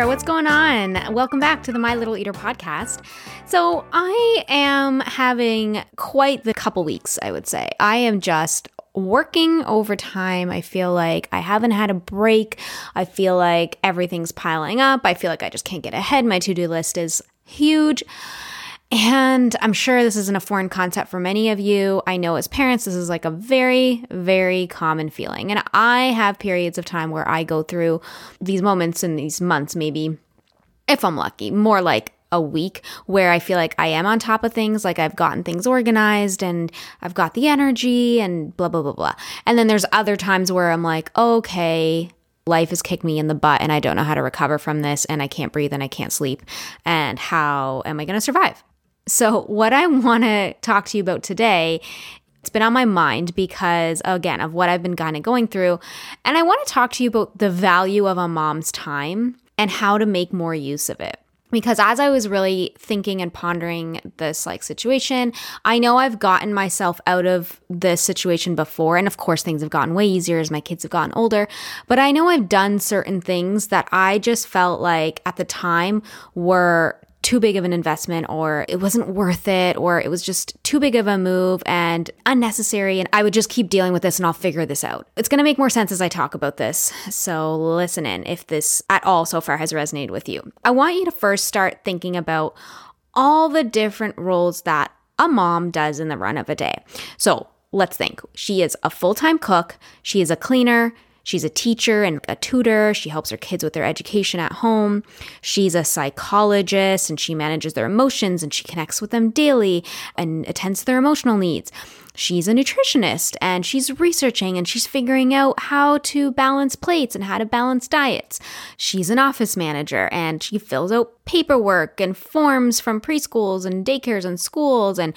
There, what's going on? Welcome back to the My Little Eater podcast. So, I am having quite the couple weeks, I would say. I am just working overtime. I feel like I haven't had a break. I feel like everything's piling up. I feel like I just can't get ahead. My to do list is huge. And I'm sure this isn't a foreign concept for many of you. I know as parents, this is like a very, very common feeling. And I have periods of time where I go through these moments and these months, maybe if I'm lucky, more like a week where I feel like I am on top of things, like I've gotten things organized and I've got the energy and blah, blah, blah, blah. And then there's other times where I'm like, okay, life has kicked me in the butt and I don't know how to recover from this and I can't breathe and I can't sleep. And how am I going to survive? So, what I want to talk to you about today it's been on my mind because, again, of what I've been kind of going through. And I want to talk to you about the value of a mom's time and how to make more use of it. Because as I was really thinking and pondering this like situation, I know I've gotten myself out of this situation before. And of course, things have gotten way easier as my kids have gotten older. But I know I've done certain things that I just felt like at the time were too big of an investment or it wasn't worth it or it was just too big of a move and unnecessary and I would just keep dealing with this and I'll figure this out. It's going to make more sense as I talk about this. So listen in if this at all so far has resonated with you. I want you to first start thinking about all the different roles that a mom does in the run of a day. So let's think. She is a full-time cook, she is a cleaner, She's a teacher and a tutor. She helps her kids with their education at home. She's a psychologist and she manages their emotions and she connects with them daily and attends to their emotional needs. She's a nutritionist and she's researching and she's figuring out how to balance plates and how to balance diets. She's an office manager and she fills out paperwork and forms from preschools and daycares and schools and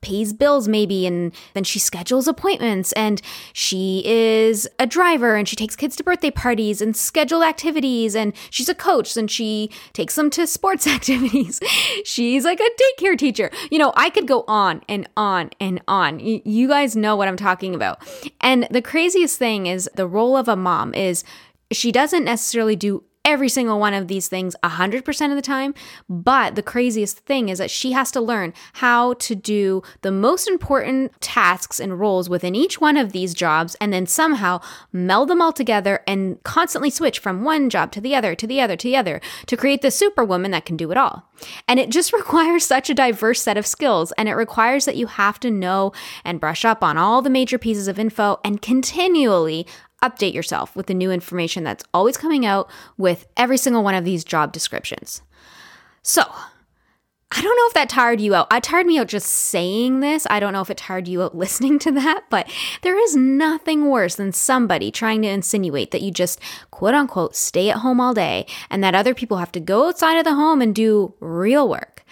pays bills maybe and then she schedules appointments and she is a driver and she takes kids to birthday parties and schedule activities and she's a coach and she takes them to sports activities. She's like a daycare teacher. You know i could go on and on and on. You guys know what i'm talking about. And the craziest thing is the role of a mom is she doesn't necessarily do every single one of these things 100% of the time. But the craziest thing is that she has to learn how to do the most important tasks and roles within each one of these jobs and then somehow meld them all together and constantly switch from one job to the other, to the other, to the other to create the superwoman that can do it all. And it just requires such a diverse set of skills. And it requires that you have to know and brush up on all the major pieces of info and continually update yourself with the new information that's always coming out with every single one of these job descriptions. So, I don't know if that tired you out. I tired me out just saying this. I don't know if it tired you out listening to that, but there is nothing worse than somebody trying to insinuate that you just quote unquote stay at home all day and that other people have to go outside of the home and do real work.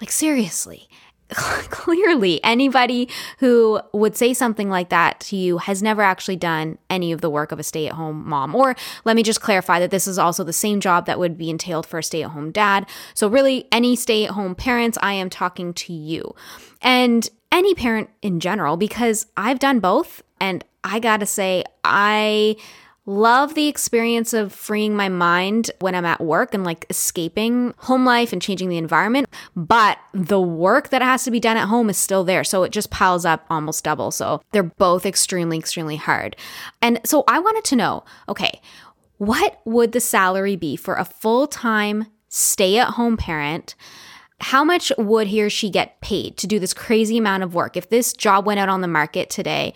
Like, seriously. clearly anybody who would say something like that to you has never actually done any of the work of a stay-at-home mom. Or let me just clarify that this is also the same job that would be entailed for a stay-at-home dad. So really any stay-at-home parents i am talking to you. And any parent in general because i've done both and i gotta say i Love the experience of freeing my mind when I'm at work and like escaping home life and changing the environment. But the work that has to be done at home is still there. So it just piles up almost double. So they're both extremely, extremely hard. And so I wanted to know okay, what would the salary be for a full time stay at home parent? How much would he or she get paid to do this crazy amount of work? If this job went out on the market today,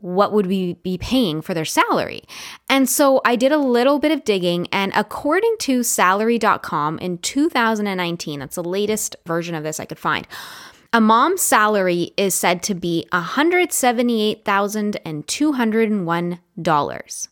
what would we be paying for their salary? And so I did a little bit of digging, and according to salary.com in 2019, that's the latest version of this I could find. A mom's salary is said to be $178,201.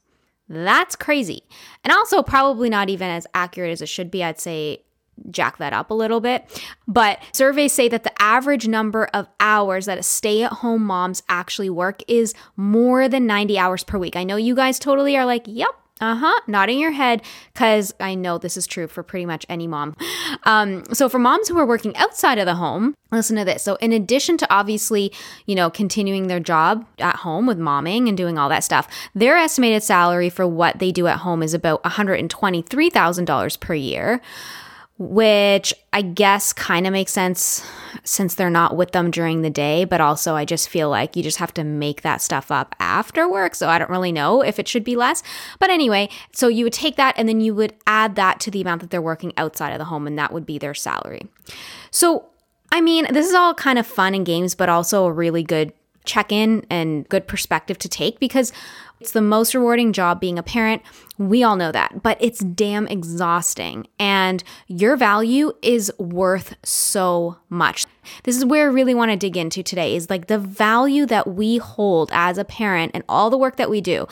That's crazy. And also, probably not even as accurate as it should be. I'd say jack that up a little bit. But surveys say that the average number of hours that stay at home moms actually work is more than 90 hours per week. I know you guys totally are like, yep, uh huh. Nodding your head because I know this is true for pretty much any mom. Um, so, for moms who are working outside of the home, listen to this. So, in addition to obviously, you know, continuing their job at home with momming and doing all that stuff, their estimated salary for what they do at home is about $123,000 per year which I guess kind of makes sense since they're not with them during the day. But also, I just feel like you just have to make that stuff up after work. So I don't really know if it should be less. But anyway, so you would take that and then you would add that to the amount that they're working outside of the home, and that would be their salary. So, I mean, this is all kind of fun and games, but also a really good check in and good perspective to take because it's the most rewarding job being a parent. We all know that, but it's damn exhausting. And your value is worth so much. This is where I really want to dig into today is like the value that we hold as a parent and all the work that we do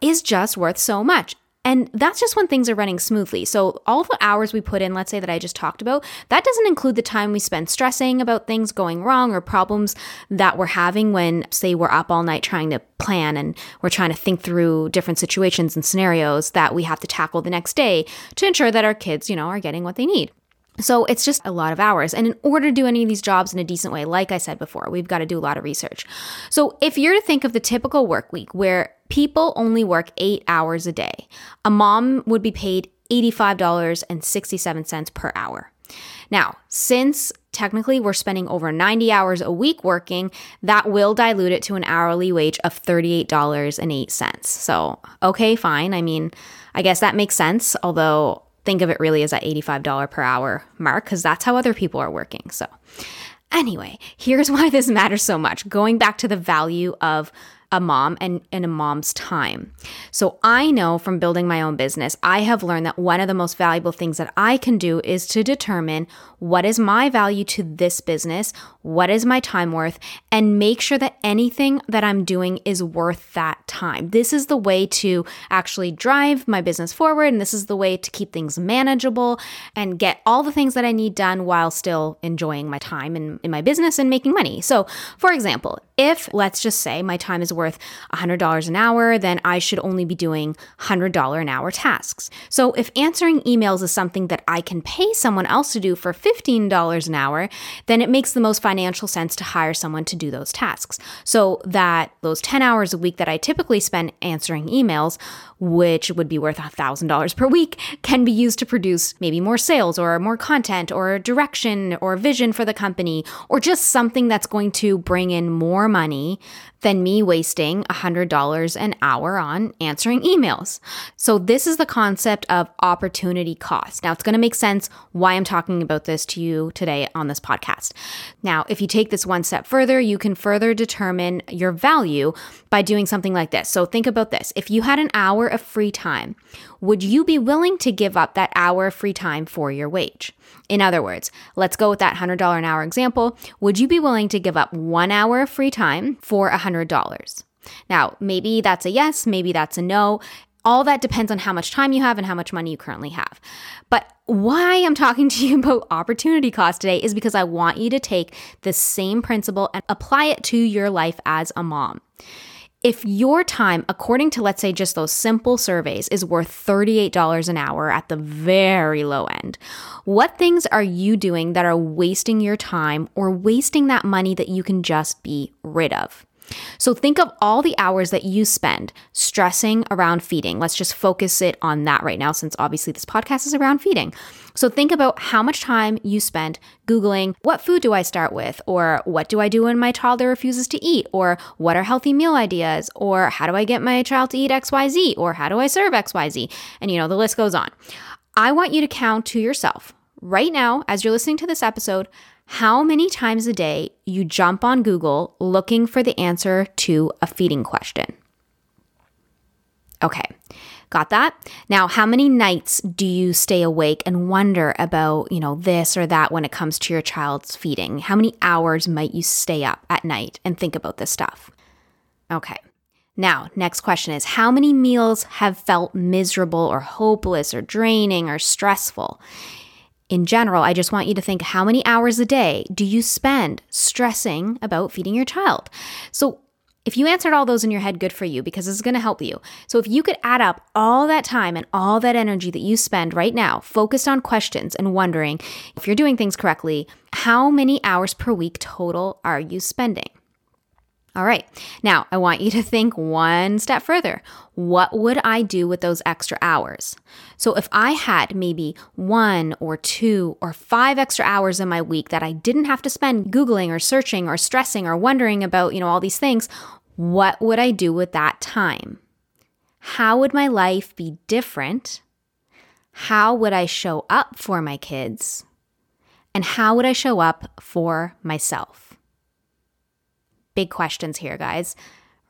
is just worth so much. And that's just when things are running smoothly. So, all the hours we put in, let's say that I just talked about, that doesn't include the time we spend stressing about things going wrong or problems that we're having when, say, we're up all night trying to plan and we're trying to think through different situations and scenarios that we have to tackle the next day to ensure that our kids, you know, are getting what they need. So it's just a lot of hours. And in order to do any of these jobs in a decent way, like I said before, we've got to do a lot of research. So if you're to think of the typical work week where people only work eight hours a day, a mom would be paid $85.67 per hour. Now, since technically we're spending over 90 hours a week working, that will dilute it to an hourly wage of $38.08. So, okay, fine. I mean, I guess that makes sense, although think of it really as that $85 per hour mark because that's how other people are working. So, anyway, here's why this matters so much. Going back to the value of a mom and, in a mom's time. So I know from building my own business, I have learned that one of the most valuable things that I can do is to determine what is my value to this business, what is my time worth, and make sure that anything that I'm doing is worth that time. This is the way to actually drive my business forward, and this is the way to keep things manageable and get all the things that I need done while still enjoying my time in, in my business and making money. So, for example, if let's just say my time is worth $100 an hour, then I should only be doing $100 an hour tasks. So if answering emails is something that I can pay someone else to do for $15 an hour, then it makes the most financial sense to hire someone to do those tasks. So that those 10 hours a week that I typically spend answering emails which would be worth $1,000 per week, can be used to produce maybe more sales or more content or direction or vision for the company or just something that's going to bring in more money than me wasting $100 an hour on answering emails. So, this is the concept of opportunity cost. Now, it's going to make sense why I'm talking about this to you today on this podcast. Now, if you take this one step further, you can further determine your value by doing something like this. So, think about this if you had an hour of free time, would you be willing to give up that hour of free time for your wage? In other words, let's go with that $100 an hour example. Would you be willing to give up one hour of free time for $100? Now, maybe that's a yes, maybe that's a no. All that depends on how much time you have and how much money you currently have. But why I'm talking to you about opportunity cost today is because I want you to take the same principle and apply it to your life as a mom. If your time, according to let's say just those simple surveys, is worth $38 an hour at the very low end, what things are you doing that are wasting your time or wasting that money that you can just be rid of? So think of all the hours that you spend stressing around feeding. Let's just focus it on that right now, since obviously this podcast is around feeding. So think about how much time you spend Googling, what food do I start with? Or what do I do when my toddler refuses to eat? Or what are healthy meal ideas? Or how do I get my child to eat XYZ? Or how do I serve XYZ? And you know, the list goes on. I want you to count to yourself right now, as you're listening to this episode, how many times a day you jump on Google looking for the answer to a feeding question. Okay, got that? Now, how many nights do you stay awake and wonder about, you know, this or that when it comes to your child's feeding? How many hours might you stay up at night and think about this stuff? Okay. Now, next question is How many meals have felt miserable or hopeless or draining or stressful? In general, I just want you to think how many hours a day do you spend stressing about feeding your child? So, if you answered all those in your head, good for you because this is going to help you. So, if you could add up all that time and all that energy that you spend right now focused on questions and wondering if you're doing things correctly, how many hours per week total are you spending? All right. Now, I want you to think one step further. What would I do with those extra hours? So, if I had maybe one or two or five extra hours in my week that I didn't have to spend Googling or searching or stressing or wondering about, you know, all these things, what would I do with that time? How would my life be different? How would I show up for my kids? And how would I show up for myself? Big questions here, guys.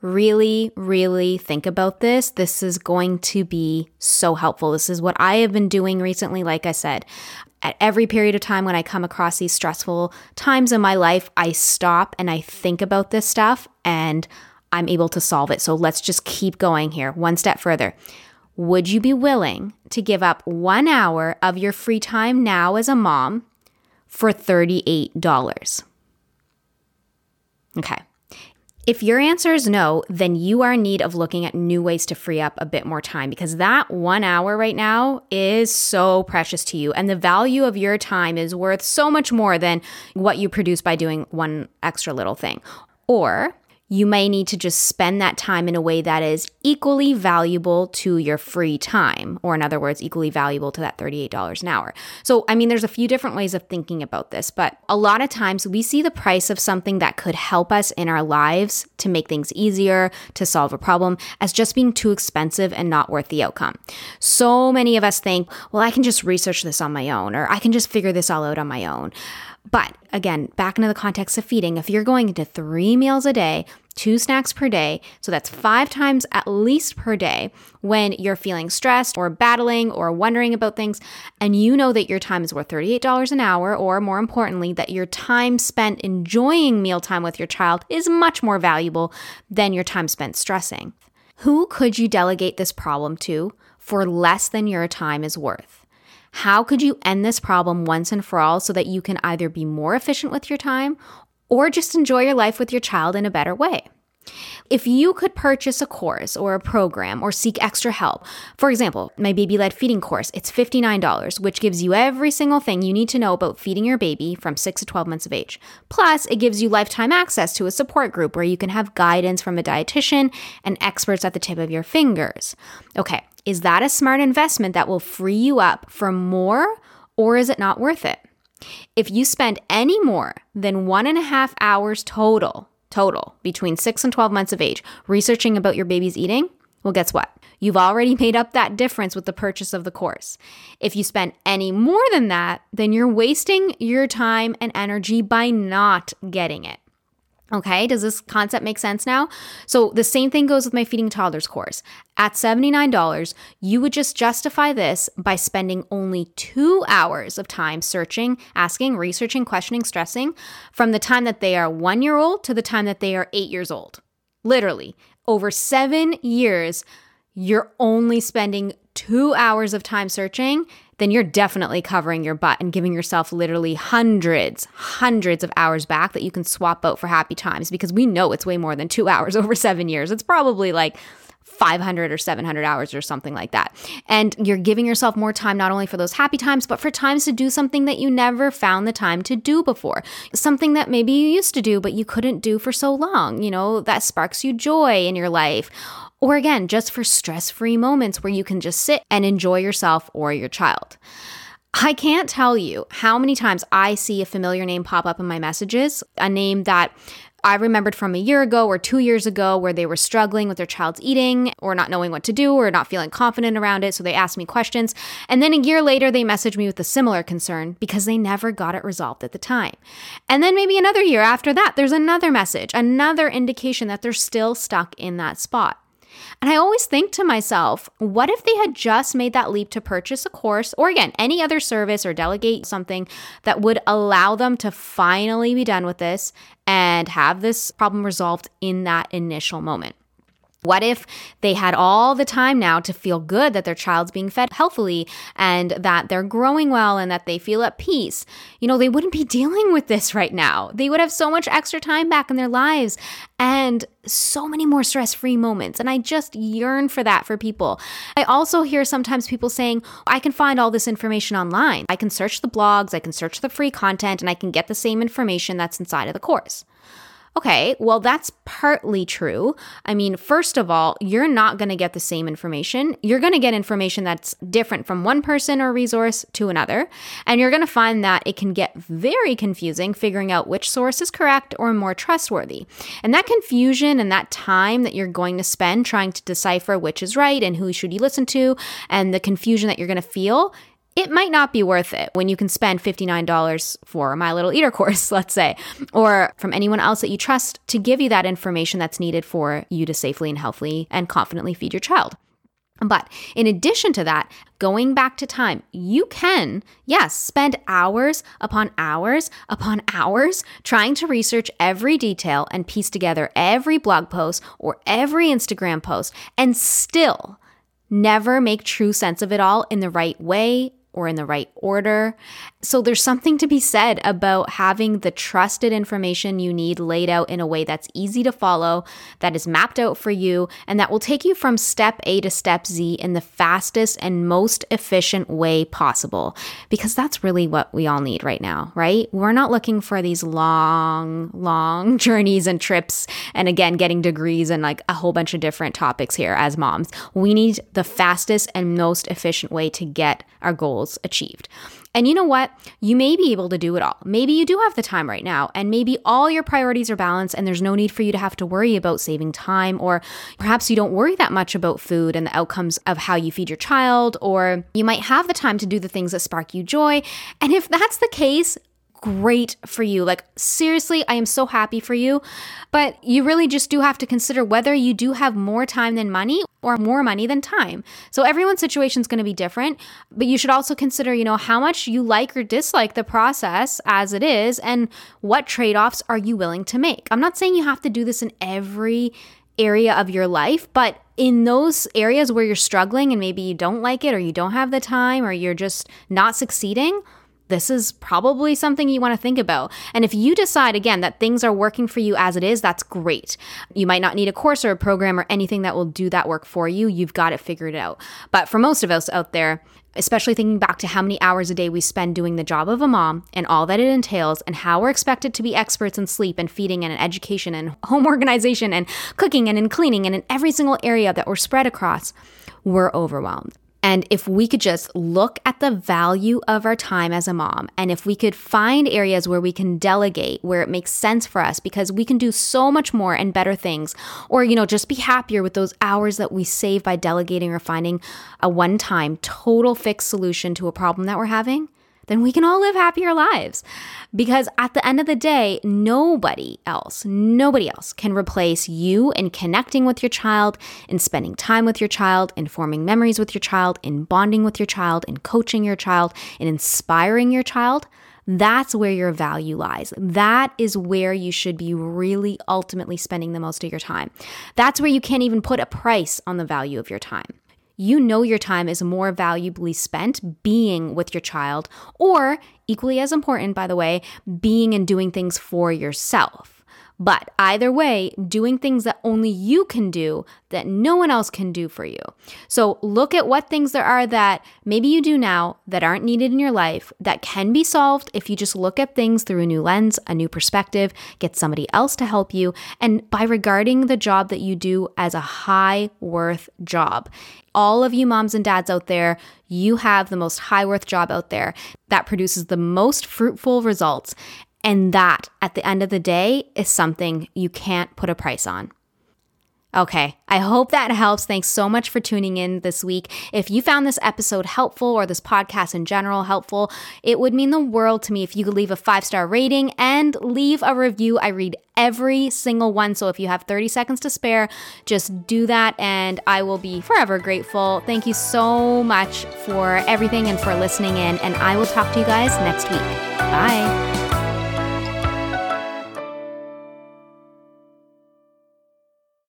Really, really think about this. This is going to be so helpful. This is what I have been doing recently. Like I said, at every period of time when I come across these stressful times in my life, I stop and I think about this stuff and I'm able to solve it. So let's just keep going here, one step further. Would you be willing to give up one hour of your free time now as a mom for $38? If your answer is no, then you are in need of looking at new ways to free up a bit more time because that one hour right now is so precious to you. And the value of your time is worth so much more than what you produce by doing one extra little thing. Or you may need to just spend that time in a way that is equally valuable to your free time, or in other words, equally valuable to that $38 an hour. So, I mean, there's a few different ways of thinking about this, but a lot of times we see the price of something that could help us in our lives to make things easier, to solve a problem, as just being too expensive and not worth the outcome. So many of us think, well, I can just research this on my own, or I can just figure this all out on my own. But again, back into the context of feeding, if you're going into three meals a day, two snacks per day, so that's five times at least per day when you're feeling stressed or battling or wondering about things, and you know that your time is worth $38 an hour, or more importantly, that your time spent enjoying mealtime with your child is much more valuable than your time spent stressing. Who could you delegate this problem to for less than your time is worth? How could you end this problem once and for all so that you can either be more efficient with your time or just enjoy your life with your child in a better way? If you could purchase a course or a program or seek extra help, for example, my baby led feeding course, it's $59, which gives you every single thing you need to know about feeding your baby from 6 to 12 months of age. Plus, it gives you lifetime access to a support group where you can have guidance from a dietitian and experts at the tip of your fingers. Okay, is that a smart investment that will free you up for more, or is it not worth it? If you spend any more than one and a half hours total, total, between six and 12 months of age, researching about your baby's eating, well, guess what? You've already made up that difference with the purchase of the course. If you spend any more than that, then you're wasting your time and energy by not getting it. Okay, does this concept make sense now? So, the same thing goes with my Feeding Toddlers course. At $79, you would just justify this by spending only two hours of time searching, asking, researching, questioning, stressing from the time that they are one year old to the time that they are eight years old. Literally, over seven years, you're only spending two hours of time searching then you're definitely covering your butt and giving yourself literally hundreds, hundreds of hours back that you can swap out for happy times because we know it's way more than two hours over seven years. It's probably like 500 or 700 hours or something like that. And you're giving yourself more time not only for those happy times, but for times to do something that you never found the time to do before. Something that maybe you used to do, but you couldn't do for so long, you know, that sparks you joy in your life. Or again, just for stress free moments where you can just sit and enjoy yourself or your child. I can't tell you how many times I see a familiar name pop up in my messages, a name that I remembered from a year ago or two years ago where they were struggling with their child's eating or not knowing what to do or not feeling confident around it. So they asked me questions. And then a year later, they messaged me with a similar concern because they never got it resolved at the time. And then maybe another year after that, there's another message, another indication that they're still stuck in that spot. And I always think to myself, what if they had just made that leap to purchase a course or again, any other service or delegate something that would allow them to finally be done with this and have this problem resolved in that initial moment? What if they had all the time now to feel good that their child's being fed healthily and that they're growing well and that they feel at peace? You know, they wouldn't be dealing with this right now. They would have so much extra time back in their lives and so many more stress free moments. And I just yearn for that for people. I also hear sometimes people saying, I can find all this information online. I can search the blogs, I can search the free content, and I can get the same information that's inside of the course. Okay, well, that's partly true. I mean, first of all, you're not going to get the same information. You're going to get information that's different from one person or resource to another. And you're going to find that it can get very confusing figuring out which source is correct or more trustworthy. And that confusion and that time that you're going to spend trying to decipher which is right and who should you listen to, and the confusion that you're going to feel it might not be worth it when you can spend $59 for My Little Eater course, let's say, or from anyone else that you trust to give you that information that's needed for you to safely and healthily and confidently feed your child. But in addition to that, going back to time, you can, yes, spend hours upon hours upon hours trying to research every detail and piece together every blog post or every Instagram post and still never make true sense of it all in the right way or in the right order. So there's something to be said about having the trusted information you need laid out in a way that's easy to follow, that is mapped out for you, and that will take you from step A to step Z in the fastest and most efficient way possible. Because that's really what we all need right now, right? We're not looking for these long, long journeys and trips, and again, getting degrees and like a whole bunch of different topics here as moms. We need the fastest and most efficient way to get our goals goals achieved. And you know what? You may be able to do it all. Maybe you do have the time right now, and maybe all your priorities are balanced, and there's no need for you to have to worry about saving time, or perhaps you don't worry that much about food and the outcomes of how you feed your child, or you might have the time to do the things that spark you joy. And if that's the case, great for you. Like, seriously, I am so happy for you. But you really just do have to consider whether you do have more time than money or more money than time. So, everyone's situation is going to be different. But you should also consider, you know, how much you like or dislike the process as it is and what trade offs are you willing to make. I'm not saying you have to do this in every area of your life, but in those areas where you're struggling and maybe you don't like it or you don't have the time or you're just not succeeding, this is probably something you want to think about. And if you decide again that things are working for you as it is, that's great. You might not need a course or a program or anything that will do that work for you. You've got it figured out. But for most of us out there, especially thinking back to how many hours a day we spend doing the job of a mom and all that it entails, and how we're expected to be experts in sleep and feeding and in education and home organization and cooking and in cleaning and in every single area that we're spread across, we're overwhelmed. And if we could just look at the value of our time as a mom, and if we could find areas where we can delegate, where it makes sense for us, because we can do so much more and better things, or, you know, just be happier with those hours that we save by delegating or finding a one time total fixed solution to a problem that we're having then we can all live happier lives. Because at the end of the day, nobody else, nobody else can replace you in connecting with your child, in spending time with your child, in forming memories with your child, in bonding with your child, in coaching your child, in inspiring your child. That's where your value lies. That is where you should be really ultimately spending the most of your time. That's where you can't even put a price on the value of your time you know your time is more valuably spent being with your child, or equally as important, by the way, being and doing things for yourself. But either way, doing things that only you can do that no one else can do for you. So look at what things there are that maybe you do now that aren't needed in your life that can be solved if you just look at things through a new lens, a new perspective, get somebody else to help you, and by regarding the job that you do as a high worth job. All of you moms and dads out there, you have the most high worth job out there that produces the most fruitful results And that, at the end of the day, is something you can't put a price on. Okay, I hope that helps. Thanks so much for tuning in this week. If you found this episode helpful or this podcast in general helpful, it would mean the world to me if you could leave a five star rating and leave a review. I read every single one. So if you have 30 seconds to spare, just do that and I will be forever grateful. Thank you so much for everything and for listening in. And I will talk to you guys next week. Bye.